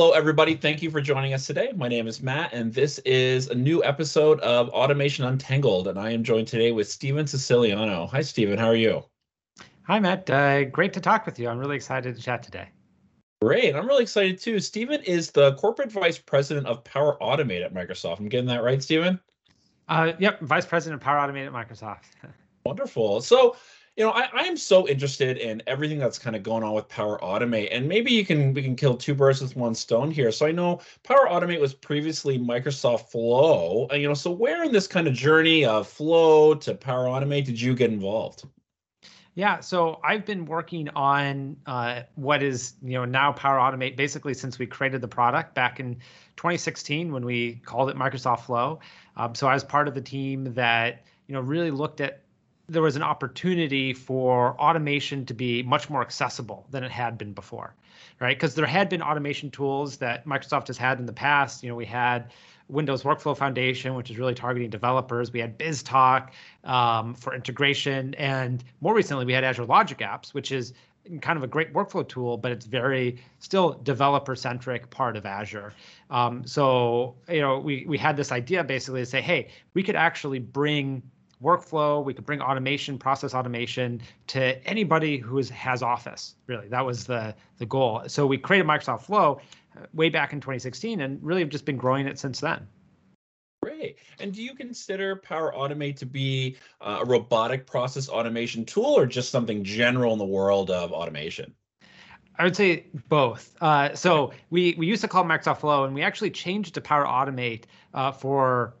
Hello, everybody. Thank you for joining us today. My name is Matt, and this is a new episode of Automation Untangled. And I am joined today with Stephen Siciliano. Hi, Stephen. How are you? Hi, Matt. Uh, great to talk with you. I'm really excited to chat today. Great. I'm really excited too. Stephen is the corporate vice president of Power Automate at Microsoft. I'm getting that right, Stephen? Uh, yep, vice president of Power Automate at Microsoft. Wonderful. So, you know, I, I am so interested in everything that's kind of going on with Power Automate, and maybe you can we can kill two birds with one stone here. So I know Power Automate was previously Microsoft Flow, and you know, so where in this kind of journey of Flow to Power Automate did you get involved? Yeah, so I've been working on uh, what is you know now Power Automate basically since we created the product back in 2016 when we called it Microsoft Flow. Um, so I was part of the team that you know really looked at there was an opportunity for automation to be much more accessible than it had been before, right? Because there had been automation tools that Microsoft has had in the past. You know, we had Windows Workflow Foundation, which is really targeting developers. We had BizTalk um, for integration, and more recently we had Azure Logic Apps, which is kind of a great workflow tool, but it's very still developer centric part of Azure. Um, so you know we we had this idea basically to say, hey, we could actually bring workflow. We could bring automation, process automation to anybody who is, has Office. Really, that was the the goal. So we created Microsoft Flow uh, way back in 2016, and really have just been growing it since then. Great. And do you consider Power Automate to be uh, a robotic process automation tool, or just something general in the world of automation? I would say both. Uh, so we we used to call Microsoft Flow, and we actually changed to Power Automate uh, for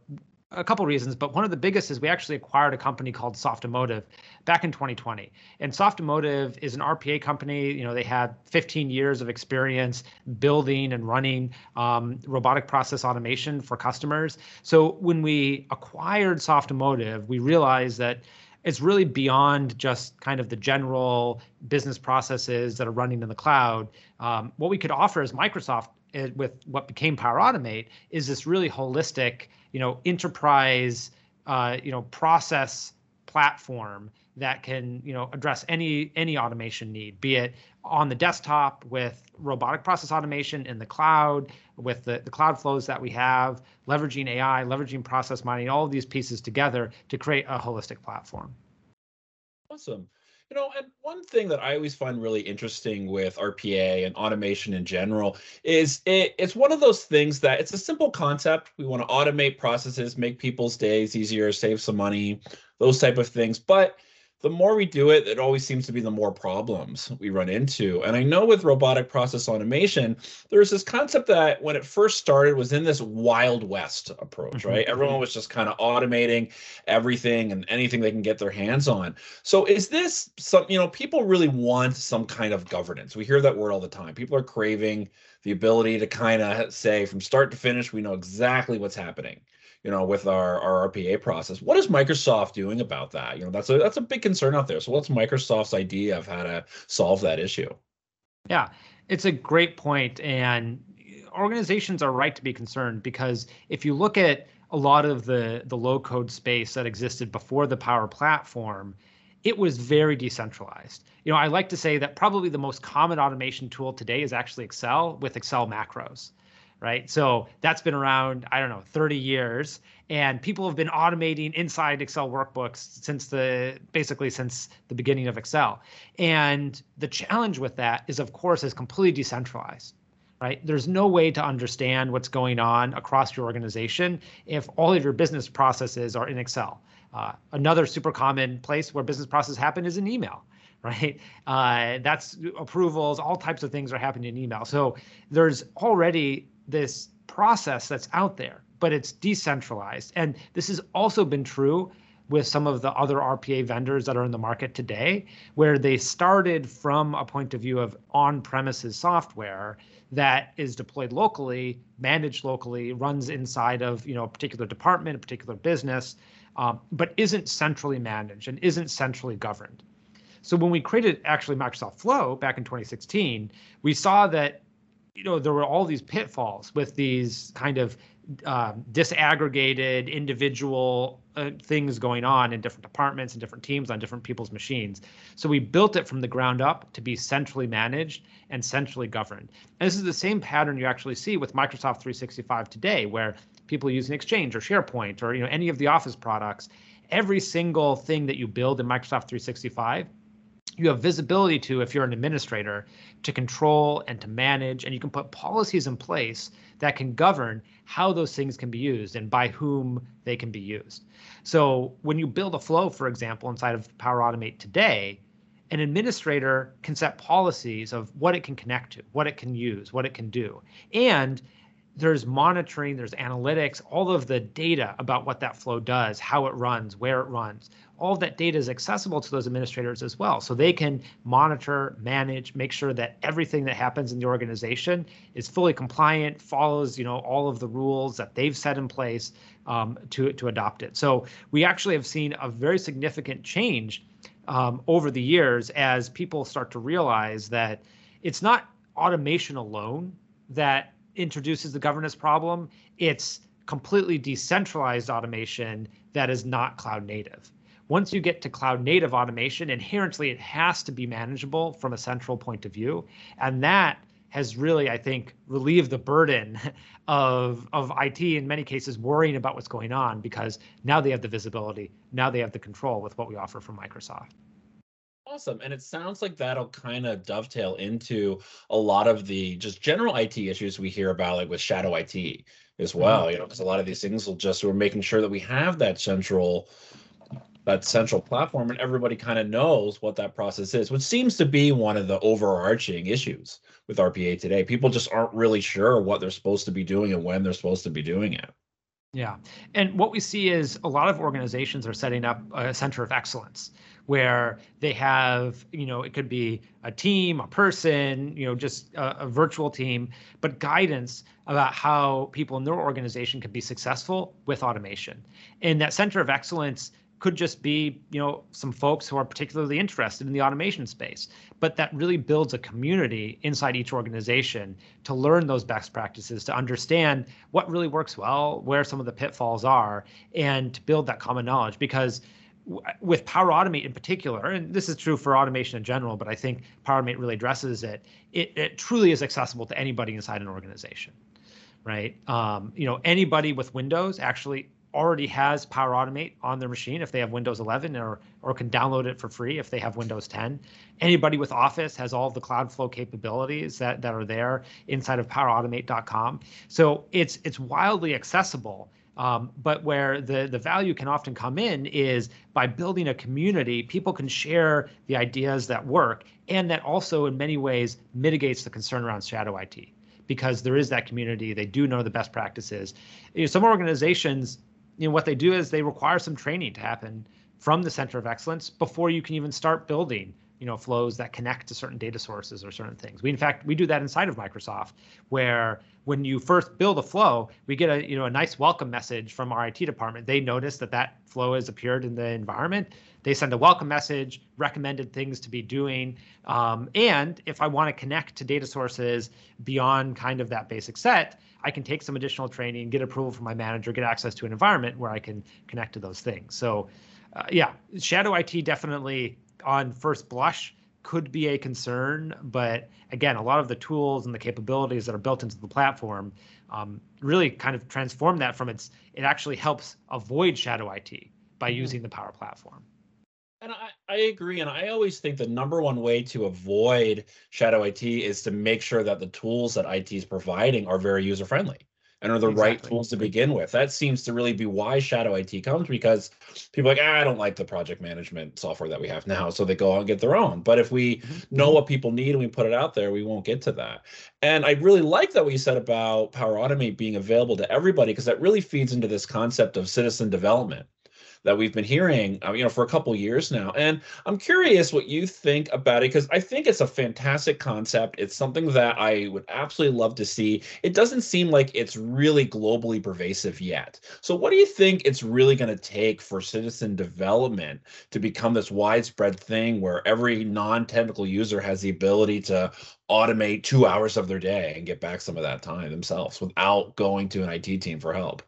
a couple reasons, but one of the biggest is we actually acquired a company called Softomotive back in 2020. And Softomotive is an RPA company. You know, they had 15 years of experience building and running um, robotic process automation for customers. So when we acquired Softomotive, we realized that it's really beyond just kind of the general business processes that are running in the cloud. Um, what we could offer as Microsoft uh, with what became Power Automate is this really holistic you know enterprise uh, you know process platform that can you know address any any automation need be it on the desktop with robotic process automation in the cloud with the, the cloud flows that we have leveraging ai leveraging process mining all of these pieces together to create a holistic platform. Awesome you know, and one thing that I always find really interesting with RPA and automation in general is it, it's one of those things that it's a simple concept. We want to automate processes, make people's days easier, save some money, those type of things. But the more we do it, it always seems to be the more problems we run into. And I know with robotic process automation, there's this concept that when it first started was in this wild west approach, mm-hmm, right? Everyone mm-hmm. was just kind of automating everything and anything they can get their hands on. So is this some, you know, people really want some kind of governance. We hear that word all the time. People are craving the ability to kind of say from start to finish, we know exactly what's happening you know, with our, our RPA process. What is Microsoft doing about that? You know, that's a that's a big concern out there. So what's Microsoft's idea of how to solve that issue? Yeah, it's a great point, and organizations are right to be concerned because if you look at a lot of the the low code space that existed before the Power Platform, it was very decentralized. You know, I like to say that probably the most common automation tool today is actually Excel with Excel macros right? So that's been around, I don't know, 30 years. And people have been automating inside Excel workbooks since the basically since the beginning of Excel. And the challenge with that is, of course, is completely decentralized. Right? There's no way to understand what's going on across your organization if all of your business processes are in Excel. Uh, another super common place where business processes happen is in email right? Uh, that's approvals, all types of things are happening in email. So there's already this process that's out there, but it's decentralized. And this has also been true with some of the other RPA vendors that are in the market today, where they started from a point of view of on premises software that is deployed locally, managed locally, runs inside of you know a particular department, a particular business, um, but isn't centrally managed and isn't centrally governed. So when we created actually Microsoft Flow back in 2016, we saw that you know there were all these pitfalls with these kind of um, disaggregated individual uh, things going on in different departments and different teams on different people's machines. So we built it from the ground up to be centrally managed and centrally governed. And this is the same pattern you actually see with Microsoft 365 today, where people using Exchange or SharePoint or you know any of the Office products, every single thing that you build in Microsoft 365 you have visibility to if you're an administrator to control and to manage and you can put policies in place that can govern how those things can be used and by whom they can be used so when you build a flow for example inside of power automate today an administrator can set policies of what it can connect to what it can use what it can do and there's monitoring, there's analytics, all of the data about what that flow does, how it runs, where it runs. All that data is accessible to those administrators as well. So they can monitor, manage, make sure that everything that happens in the organization is fully compliant, follows, you know, all of the rules that they've set in place um, to, to adopt it. So we actually have seen a very significant change um, over the years as people start to realize that it's not automation alone that introduces the governance problem. It's completely decentralized automation that is not cloud native. Once you get to cloud native automation, inherently it has to be manageable from a central point of view. And that has really, I think, relieved the burden of, of IT in many cases worrying about what's going on because now they have the visibility, now they have the control with what we offer from Microsoft. Awesome. And it sounds like that'll kind of dovetail into a lot of the just general IT issues we hear about, like with shadow IT as mm-hmm. well, mm-hmm. you know, because a lot of these things will just, we're making sure that we have that central that central platform and everybody kind of knows what that process is which seems to be one of the overarching issues with rpa today people just aren't really sure what they're supposed to be doing and when they're supposed to be doing it yeah. And what we see is a lot of organizations are setting up a center of excellence where they have, you know, it could be a team, a person, you know, just a, a, virtual team, but guidance about how people in their organization can be successful with automation. And that center of excellence could just be you know some folks who are particularly interested in the automation space but that really builds a community inside each organization to learn those best practices to understand what really works well where some of the pitfalls are and to build that common knowledge because with Power Automate in particular, and this is true for automation in general, but I think Power Automate really addresses it, it, it truly is accessible to anybody inside an organization, right? Um, you know, anybody with Windows actually already has Power Automate on their machine if they have Windows 11 or or can download it for free if they have Windows 10. Anybody with Office has all of the Cloudflow capabilities that that are there inside of PowerAutomate.com. So it's it's wildly accessible. Um, but where the the value can often come in is by building a community, people can share the ideas that work, and that also in many ways mitigates the concern around shadow IT because there is that community. They do know the best practices. You know, some organizations you know what they do is they require some training to happen from the center of excellence before you can even start building you know flows that connect to certain data sources or certain things. We in fact we do that inside of microsoft where when you first build a flow we get a you know a nice welcome message from our it department. They notice that that flow has appeared in the environment. They send a welcome message recommended things to be doing. Um, and if i want to connect to data sources beyond kind of that basic set I can take some additional training, get approval from my manager, get access to an environment where I can connect to those things. So, uh, yeah, shadow IT definitely on first blush could be a concern, but again, a lot of the tools and the capabilities that are built into the platform um, really kind of transform that from its. It actually helps avoid shadow IT by mm-hmm. using the Power Platform. And I, I agree. And I always think the number one way to avoid shadow IT is to make sure that the tools that IT is providing are very user friendly and are the exactly. right tools to begin with. That seems to really be why shadow IT comes because people are like, ah, I don't like the project management software that we have now. So they go out and get their own. But if we mm-hmm. know what people need and we put it out there, we won't get to that. And I really like that what you said about Power Automate being available to everybody because that really feeds into this concept of citizen development that we've been hearing, uh, you know, for a couple years now. And I'm curious what you think about it because I think it's a fantastic concept. It's something that I would absolutely love to see. It doesn't seem like it's really globally pervasive yet. So, what do you think it's really going to take for citizen development to become this widespread thing where every non-technical user has the ability to automate two hours of their day and get back some of that time themselves without going to an IT team for help?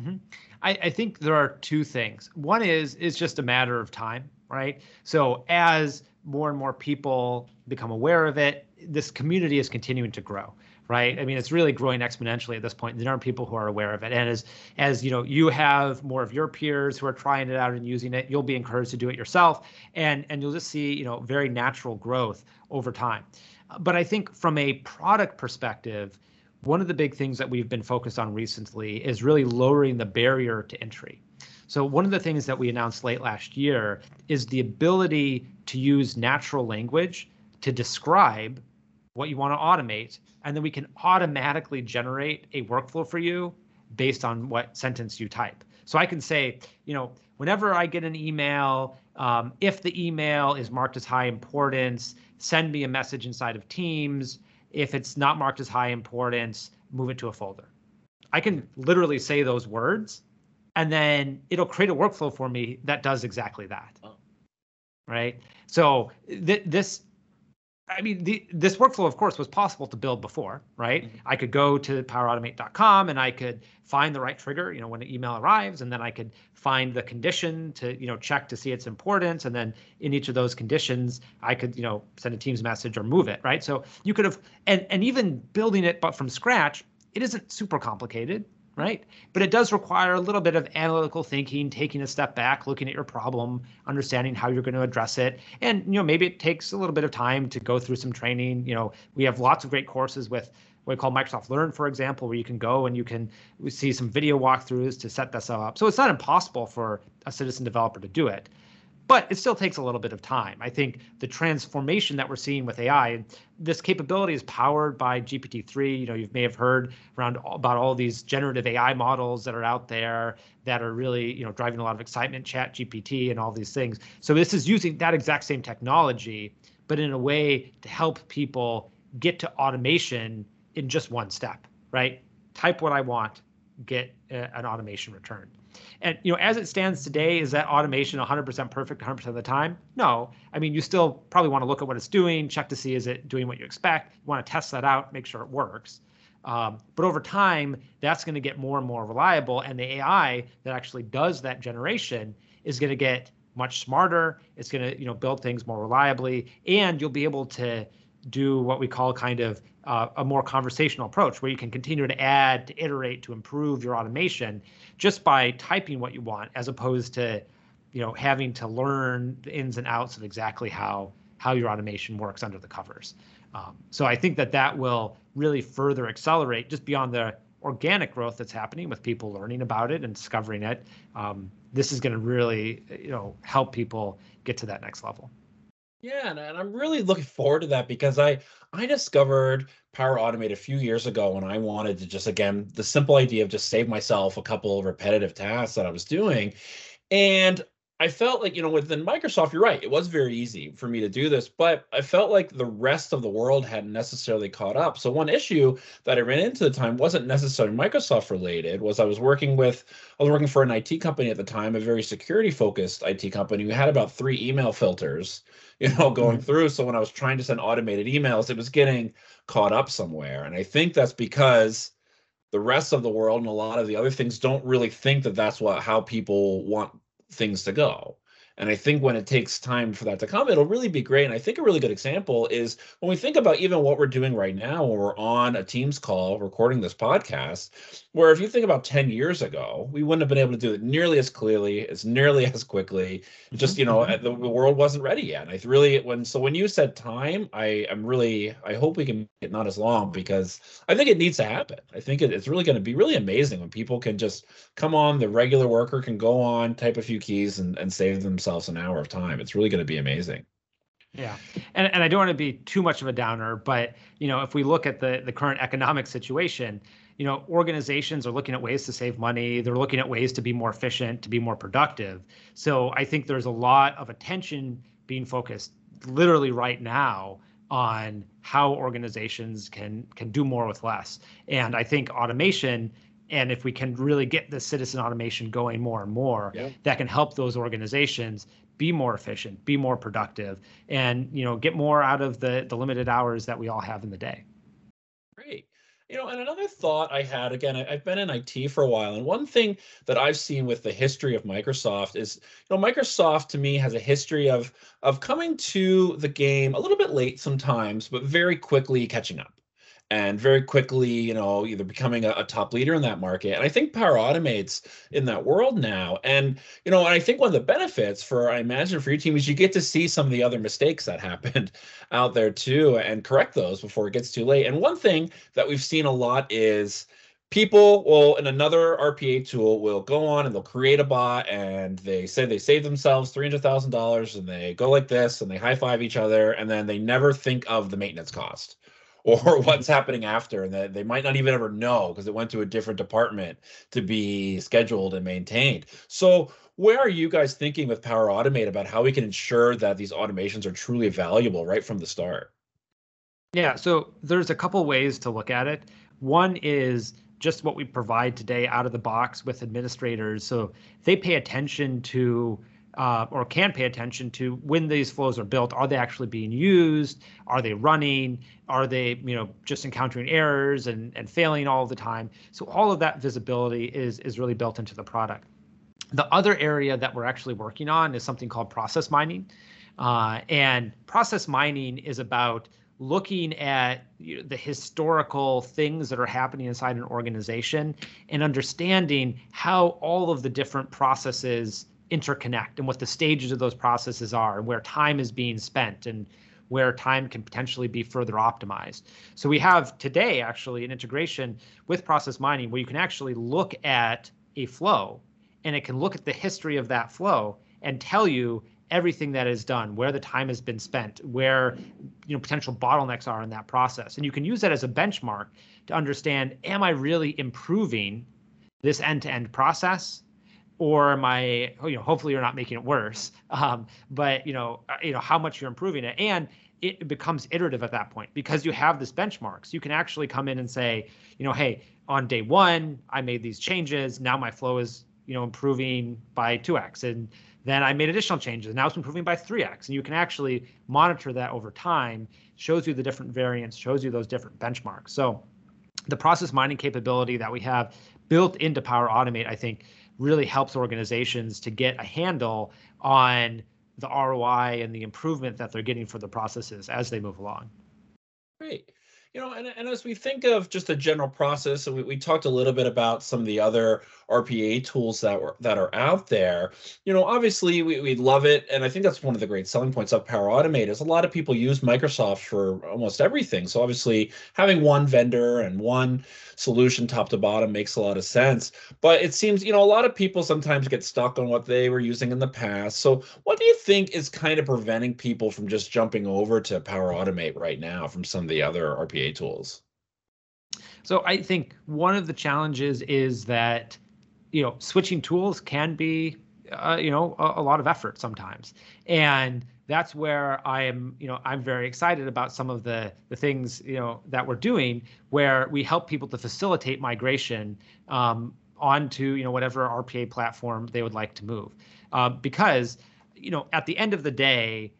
Mm-hmm. I, I think there are two things. One is it's just a matter of time, right? So as more and more people become aware of it, this community is continuing to grow right? I mean, it's really growing exponentially at this point. There are people who are aware of it, and as as you know, you have more of your peers who are trying it out and using it. You'll be encouraged to do it yourself, and and you'll just see you know very natural growth over time. But I think from a product perspective, one of the big things that we've been focused on recently is really lowering the barrier to entry. So one of the things that we announced late last year is the ability to use natural language to describe what you want to automate, and then we can automatically generate a workflow for you based on what sentence you type. So I can say, you know, whenever I get an email, um, if the email is marked as high importance, send me a message inside of Teams. If it's not marked as high importance, move it to a folder. I can literally say those words, and then it'll create a workflow for me that does exactly that. Oh. Right. So th- this I mean, the, this workflow, of course, was possible to build before, right? Mm-hmm. I could go to powerautomate.com and I could find the right trigger, you know, when an email arrives, and then I could find the condition to, you know, check to see its importance, and then in each of those conditions, I could, you know, send a Teams message or move it, right? So you could have, and and even building it, but from scratch, it isn't super complicated right? But it does require a little bit of analytical thinking, taking a step back, looking at your problem, understanding how you're going to address it. And you know, maybe it takes a little bit of time to go through some training. You know, we have lots of great courses with what we call Microsoft Learn, for example, where you can go and you can see some video walkthroughs to set this up. So it's not impossible for a citizen developer to do it but it still takes a little bit of time. I think the transformation that we're seeing with AI, this capability is powered by GPT-3. You know, you may have heard around about all these generative AI models that are out there that are really, you know, driving a lot of excitement, Chat GPT and all these things. So this is using that exact same technology, but in a way to help people get to automation in just one step, right? Type what I want, get a, an automation return. And you know, as it stands today, is that automation 100% perfect 100% of the time? No. I mean, you still probably want to look at what it's doing, check to see is it doing what you expect. You want to test that out, make sure it works. Um, but over time, that's going to get more and more reliable, and the AI that actually does that generation is going to get much smarter. It's going to you know build things more reliably, and you'll be able to do what we call kind of uh, a more conversational approach where you can continue to add, to iterate, to improve your automation just by typing what you want, as opposed to, you know, having to learn the ins and outs of exactly how how your automation works under the covers. Um, so I think that that will really further accelerate just beyond the organic growth that's happening with people learning about it and discovering it. Um, this is going to really, you know, help people get to that next level. Yeah, and, and I'm really looking forward to that because I I discovered Power Automate a few years ago when I wanted to just again the simple idea of just save myself a couple of repetitive tasks that I was doing. And I felt like, you know, within Microsoft, you're right, it was very easy for me to do this, but I felt like the rest of the world hadn't necessarily caught up. So one issue that I ran into at the time wasn't necessarily Microsoft related, was I was working with I was working for an IT company at the time, a very security focused IT company. We had about three email filters, you know, going mm-hmm. through. So when I was trying to send automated emails, it was getting caught up somewhere. And I think that's because the rest of the world and a lot of the other things don't really think that that's what how people want things to go. And I think when it takes time for that to come, it'll really be great. And I think a really good example is when we think about even what we're doing right now, when we're on a Teams call recording this podcast, where if you think about 10 years ago, we wouldn't have been able to do it nearly as clearly, as nearly as quickly. Just, you know, mm-hmm. the, the world wasn't ready yet. And I really, when, so when you said time, I am really, I hope we can make it not as long because I think it needs to happen. I think it, it's really going to be really amazing when people can just come on, the regular worker can go on, type a few keys and, and save themselves an hour of time. It's really going to be amazing. Yeah, and and I don't want to be too much of a downer, but you know, if we look at the the current economic situation, you know, organizations are looking at ways to save money. They're looking at ways to be more efficient, to be more productive. So I think there's a lot of attention being focused literally right now on how organizations can can do more with less. And I think automation and if we can really get the citizen automation going more and more, yeah. that can help those organizations be more efficient, be more productive, and you know get more out of the the limited hours that we all have in the day. Great. You know, and another thought I had again, I, have been in IT for a while, and one thing that I've seen with the history of Microsoft is, you know, Microsoft to me has a history of of coming to the game a little bit late sometimes, but very quickly catching up and very quickly, you know, either becoming a, a, top leader in that market. And I think Power Automate's in that world now. And, you know, and I think one of the benefits for, I imagine for your team is you get to see some of the other mistakes that happened out there too and correct those before it gets too late. And one thing that we've seen a lot is people will in another RPA tool will go on and they'll create a bot and they say they save themselves $300,000 and they go like this and they high five each other and then they never think of the maintenance cost or what's happening after and that they might not even ever know because it went to a different department to be scheduled and maintained. So where are you guys thinking with power automate about how we can ensure that these automations are truly valuable right from the start? Yeah so there's a couple ways to look at it. One is just what we provide today out of the box with administrators. So they pay attention to uh, or can pay attention to when these flows are built. Are they actually being used? Are they running? Are they, you know, just encountering errors and, and failing all the time? So all of that visibility is is really built into the product. The other area that we're actually working on is something called process mining. Uh, and process mining is about looking at you know, the historical things that are happening inside an organization and understanding how all of the different processes interconnect and what the stages of those processes are and where time is being spent and where time can potentially be further optimized. So we have today actually an integration with process mining where you can actually look at a flow and it can look at the history of that flow and tell you everything that is done, where the time has been spent, where you know potential bottlenecks are in that process. And you can use that as a benchmark to understand am I really improving this end-to-end process or am I, you know, hopefully you're not making it worse. Um, but you know, uh, you know how much you're improving it, and it becomes iterative at that point because you have this benchmarks. You can actually come in and say, you know, hey, on day one I made these changes. Now my flow is, you know, improving by two x, and then I made additional changes. Now it's improving by 3x. And you can actually monitor that over time, shows you the different variants, shows you those different benchmarks. So the process mining capability that we have built into Power Automate, I think, really helps organizations to get a handle on the ROI and the improvement that they're getting for the processes as they move along. Great. You know, and, and as we think of just a general process, and we, we talked a little bit about some of the other RPA tools that were that are out there. You know, obviously we, we love it, and I think that's one of the great selling points of Power Automate is a lot of people use Microsoft for almost everything. So obviously having one vendor and one solution top to bottom makes a lot of sense. But it seems, you know, a lot of people sometimes get stuck on what they were using in the past. So what do you think is kind of preventing people from just jumping over to Power Automate right now from some of the other RPA tools? So I think one of the challenges is that you know switching tools can be uh, you know a, a, lot of effort sometimes and that's where i am you know i'm very excited about some of the the things you know that we're doing where we help people to facilitate migration um, onto you know whatever rpa platform they would like to move uh, because you know at the end of the day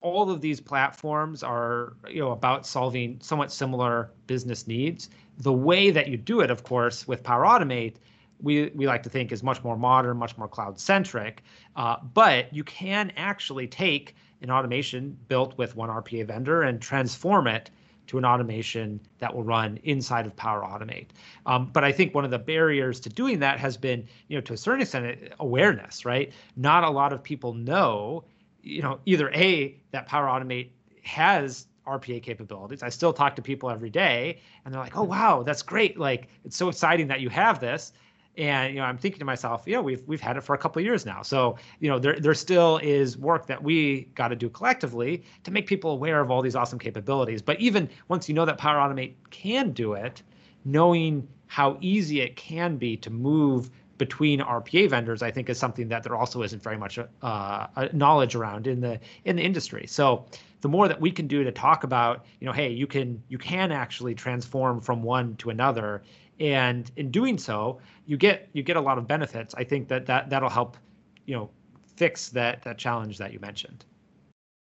all of these platforms are you know about solving somewhat similar business needs the way that you do it of course with power automate we, we like to think is much more modern, much more cloud centric. Uh, but you can actually take an automation built with one RPA vendor and transform it to an automation that will run inside of Power Automate. Um, but I think one of the barriers to doing that has been, you know, to a certain extent, awareness, right? Not a lot of people know, you know, either A, that Power Automate has RPA capabilities. I still talk to people every day and they're like, oh, wow, that's great. Like, it's so exciting that you have this and you know i'm thinking to myself you know we've we've had it for a couple of years now so you know there there still is work that we got to do collectively to make people aware of all these awesome capabilities but even once you know that power automate can do it knowing how easy it can be to move between RPA vendors, I think is something that there also isn't very much uh, knowledge around in the in the industry. So the more that we can do to talk about, you know, hey, you can you can actually transform from one to another, and in doing so, you get you get a lot of benefits. I think that that that'll help, you know, fix that that challenge that you mentioned.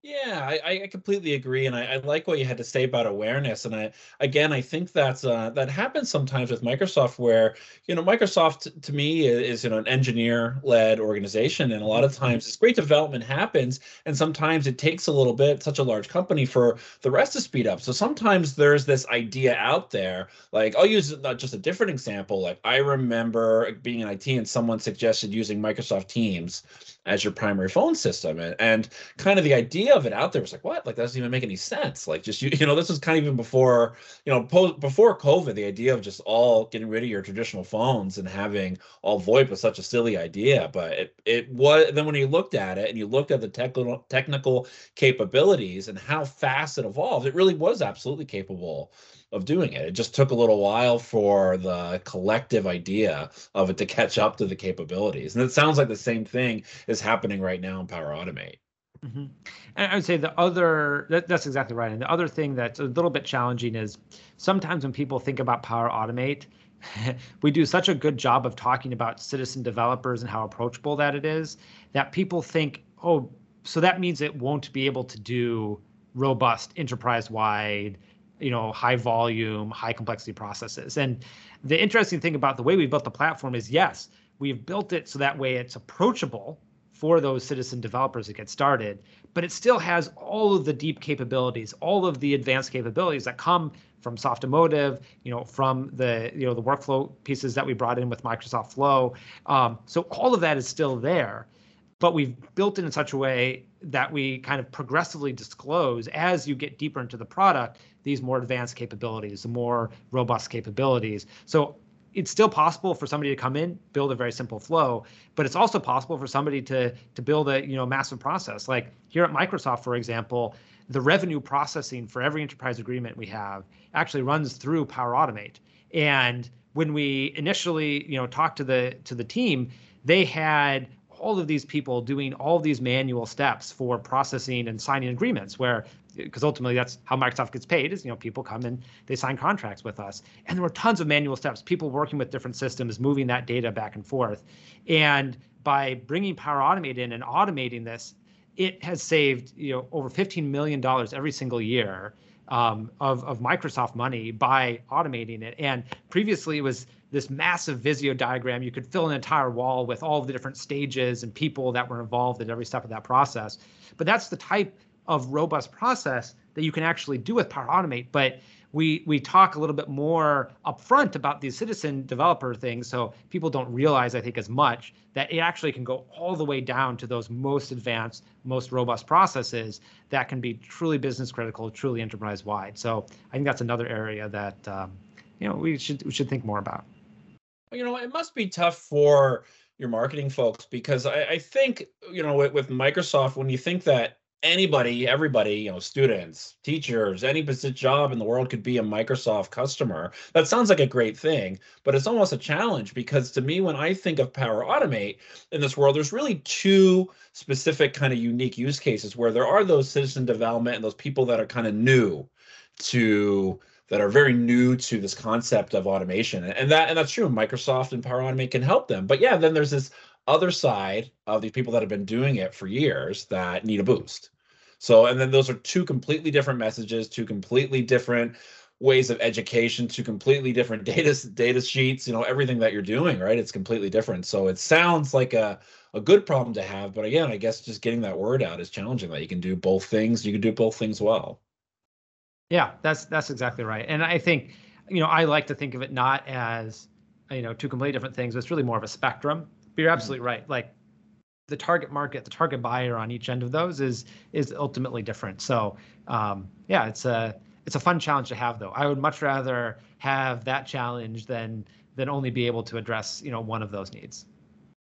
Yeah, I, I completely agree, and I, I like what you had to say about awareness. And I, again, I think that's uh, that happens sometimes with Microsoft, where you know Microsoft to me is you know an engineer-led organization, and a lot of mm-hmm. times this great development happens, and sometimes it takes a little bit, such a large company, for the rest to speed up. So sometimes there's this idea out there, like I'll use not just a different example. Like I remember being in IT, and someone suggested using Microsoft Teams as your primary phone system, and and kind of the idea of it out there was like, what? Like that doesn't even make any sense. Like just you, you know, this was kind of even before, you know, po- before COVID, the idea of just all getting rid of your traditional phones and having all VoIP was such a silly idea. But it it was then when you looked at it and you looked at the technical technical capabilities and how fast it evolved, it really was absolutely capable of doing it. It just took a little while for the collective idea of it to catch up to the capabilities. And it sounds like the same thing is happening right now in Power Automate. Mm-hmm. And I would say the other that, that's exactly right. And the other thing that's a little bit challenging is sometimes when people think about Power Automate, we do such a good job of talking about citizen developers and how approachable that it is that people think, oh, so that means it won't be able to do robust enterprise-wide, you know, high volume, high complexity processes. And the interesting thing about the way we built the platform is yes, we've built it so that way it's approachable for those citizen developers to get started, but it still has all of the deep capabilities, all of the advanced capabilities that come from Softomotive, you know, from the you know the workflow pieces that we brought in with Microsoft Flow. Um, so all of that is still there, but we've built it in such a way that we kind of progressively disclose as you get deeper into the product these more advanced capabilities, the more robust capabilities. So it's still possible for somebody to come in, build a very simple flow, but it's also possible for somebody to to build a you know massive process. Like here at Microsoft, for example, the revenue processing for every enterprise agreement we have actually runs through Power Automate. And when we initially you know talked to the to the team, they had all of these people doing all these manual steps for processing and signing agreements where because ultimately that's how Microsoft gets paid is you know people come and they sign contracts with us and there were tons of manual steps people working with different systems moving that data back and forth and by bringing Power Automate in and automating this it has saved you know over 15 million dollars every single year um, of, of Microsoft money by automating it and previously it was this massive Visio diagram. You could fill an entire wall with all the different stages and people that were involved at every step of that process. But that's the type of robust process that you can actually do with Power Automate. But we we talk a little bit more upfront about these citizen developer things, so people don't realize, I think, as much that it actually can go all the way down to those most advanced, most robust processes that can be truly business critical, truly enterprise wide. So I think that's another area that um, you know we should we should think more about. You know, it must be tough for your marketing folks because I, I think you know with, with Microsoft when you think that anybody, everybody, you know, students, teachers, any job in the world could be a Microsoft customer. That sounds like a great thing, but it's almost a challenge because to me, when I think of Power Automate in this world, there's really two specific kind of unique use cases where there are those citizen development and those people that are kind of new to that are very new to this concept of automation and that and that's true microsoft and power automate can help them but yeah then there's this other side of these people that have been doing it for years that need a boost. So, and then those are two completely different messages, two completely different ways of education, two completely different data data sheets. You know, everything that you're doing, right? It's completely different. So it sounds like a a good problem to have, but again, I guess just getting that word out is challenging. That you can do both things, you can do both things well. Yeah, that's that's exactly right. And I think, you know, I like to think of it not as you know two completely different things. But it's really more of a spectrum but you're absolutely right. Like the target market, the target buyer on each end of those is is ultimately different. So um, yeah, it's a it's a fun challenge to have though. I would much rather have that challenge than than only be able to address you know one of those needs.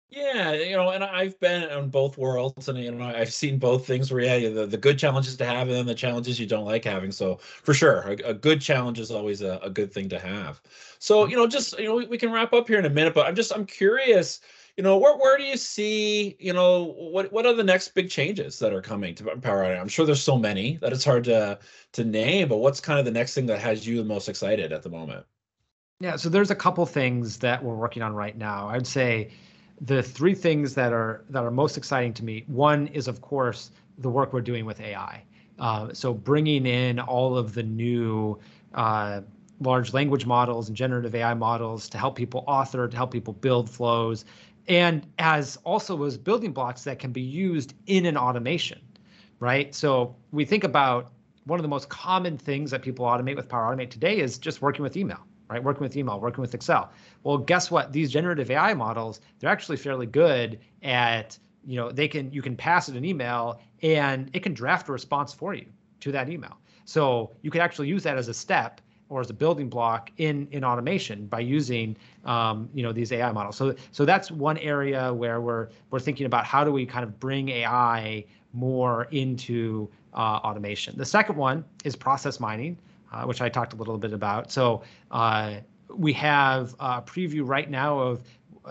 Yeah, you know, and I've been on both worlds, and you know, I've seen both things where yeah, the, the good challenges to have, and then the challenges you don't like having. So for sure, a, a good challenge is always a, a, good thing to have. So you know, just you know, we, we, can wrap up here in a minute, but I'm just I'm curious, you know, where where do you see, you know, what what are the next big changes that are coming to Power I'm sure there's so many that it's hard to to name, but what's kind of the next thing that has you the most excited at the moment? Yeah, so there's a couple things that we're working on right now. I'd say the three things that are that are most exciting to me. One is, of course, the work we're doing with AI. Uh, so bringing in all of the new uh, large language models and generative AI models to help people author, to help people build flows, and as also as building blocks that can be used in an automation, right? So we think about one of the most common things that people automate with Power Automate today is just working with email right? Working with email, working with Excel. Well, guess what? These generative AI models, they're actually fairly good at, you know, they can you can pass it an email and it can draft a response for you to that email. So you can actually use that as a step or as a building block in in automation by using um, you know these AI models. So so that's one area where we're we're thinking about how do we kind of bring AI more into uh, automation. The second one is process mining uh, which I talked a little bit about. So uh, we have a preview right now of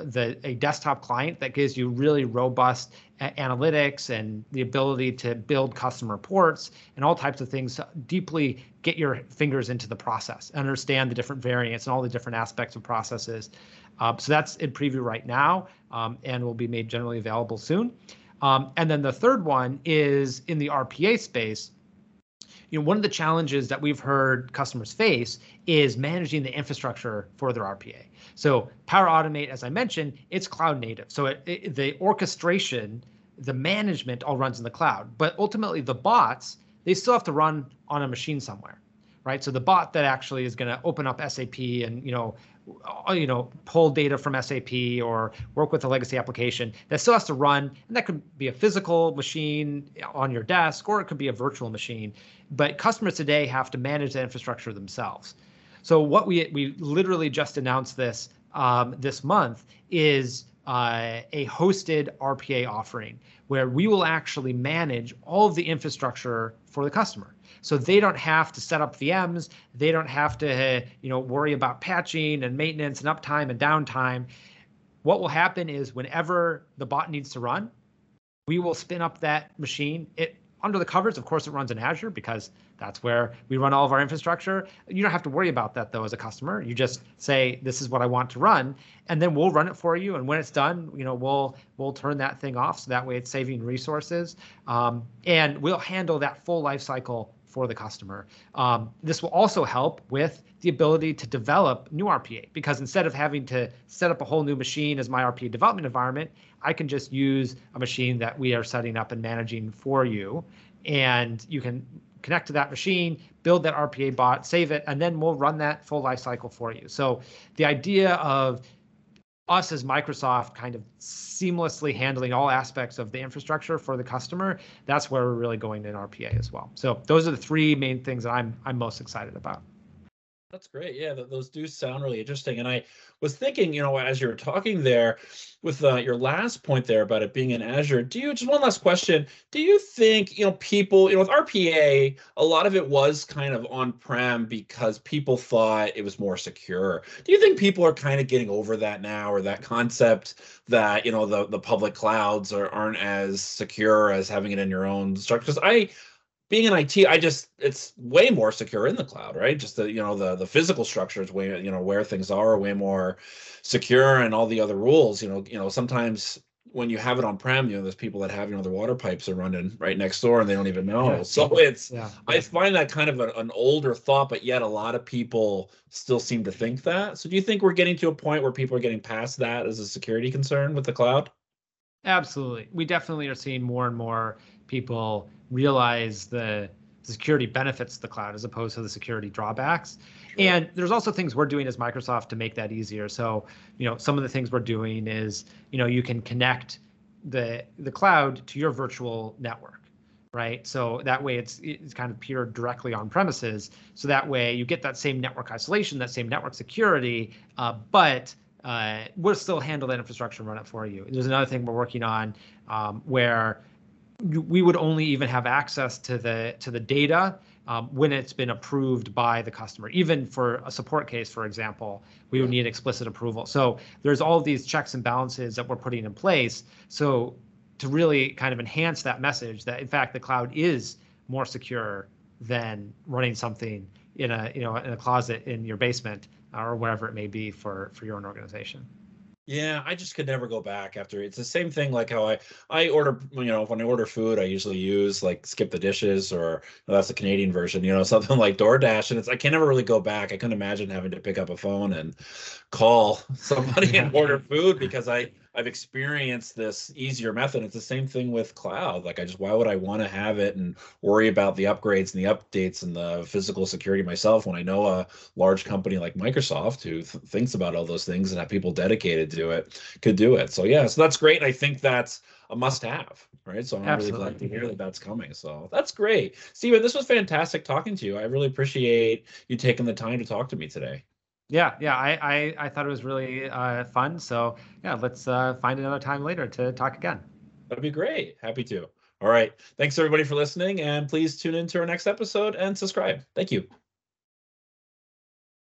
the a desktop client that gives you really robust analytics and the ability to build custom reports and all types of things to deeply get your fingers into the process understand the different variants and all the different aspects of processes. Uh, so that's in preview right now um, and will be made generally available soon. Um, and then the third one is in the rpa space you know, one of the challenges that we've heard customers face is managing the infrastructure for their RPA. So Power Automate, as I mentioned, it's cloud native. So it, it, the orchestration, the management all runs in the cloud. But ultimately, the bots, they still have to run on a machine somewhere, right? So the bot that actually is going to open up SAP and you know you know pull data from SAP or work with a legacy application that still has to run. And that could be a physical machine on your desk or it could be a virtual machine. But customers today have to manage the infrastructure themselves. So what we we literally just announced this um, this month is uh, a hosted RPA offering where we will actually manage all of the infrastructure for the customer. So they don't have to set up VMs, they don't have to, you know, worry about patching and maintenance and uptime and downtime. What will happen is whenever the bot needs to run, we will spin up that machine. It under the covers, of course, it runs in Azure because that's where we run all of our infrastructure. You don't have to worry about that though as a customer. You just say this is what I want to run, and then we'll run it for you. And when it's done, you know we'll we'll turn that thing off so that way it's saving resources, um, and we'll handle that full life cycle for the customer. Um, this will also help with the ability to develop new RPA because instead of having to set up a whole new machine as my RPA development environment, I can just use a machine that we are setting up and managing for you. And you can connect to that machine, build that RPA bot, save it, and then we'll run that full life cycle for you. So the idea of us as Microsoft kind of seamlessly handling all aspects of the infrastructure for the customer, that's where we're really going in RPA as well. So those are the three main things that I'm I'm most excited about. That's great. Yeah, those do sound really interesting. And I was thinking, you know, as you were talking there with uh, your last point there about it being in Azure, do you, just one last question, do you think, you know, people, you know, with RPA, a lot of it was kind of on-prem because people thought it was more secure. Do you think people are kind of getting over that now or that concept that, you know, the, the public clouds are, aren't as secure as having it in your own structure? Because I, being in IT, I just it's way more secure in the cloud, right? Just the you know the the physical structure is way you know where things are way more secure and all the other rules. You know you know sometimes when you have it on prem, you know there's people that have you know their water pipes are running right next door and they don't even know. Yeah. So it's yeah. I find that kind of a, an older thought, but yet a lot of people still seem to think that. So do you think we're getting to a point where people are getting past that as a security concern with the cloud? Absolutely, we definitely are seeing more and more people realize the security benefits of the cloud as opposed to the security drawbacks. Sure. And there's also things we're doing as Microsoft to make that easier. So, you know, some of the things we're doing is, you know, you can connect the the cloud to your virtual network, right? So that way it's it's kind of peered directly on premises. So that way you get that same network isolation, that same network security, uh, but uh, we'll still handle that infrastructure and run it for you. There's another thing we're working on um, where we would only even have access to the to the data um, when it's been approved by the customer. Even for a support case, for example, we would need explicit approval. So there's all these checks and balances that we're putting in place. So to really kind of enhance that message that in fact the cloud is more secure than running something in a you know in a closet in your basement or wherever it may be for for your own organization. Yeah, I just could never go back after. It's the same thing like how I I order, you know, when I order food, I usually use like skip the dishes or well, that's the Canadian version, you know, something like DoorDash and it's I can never really go back. I couldn't imagine having to pick up a phone and call somebody and order food because I I've experienced this easier method. It's the same thing with cloud. Like I just why would I want to have it and worry about the upgrades and the updates and the physical security myself when I know a large company like Microsoft who th- thinks about all those things and have people dedicated to it could do it. So yeah, so that's great. I think that's a must have, right? So I'm Absolutely. really glad to hear that that's coming. So that's great. Stephen, this was fantastic talking to you. I really appreciate you taking the time to talk to me today. Yeah, yeah, I, I, I thought it was really uh, fun. So yeah, let's uh, find another time later to talk again. That'd be great. Happy to. All right. Thanks everybody for listening, and please tune in to our next episode and subscribe. Thank you.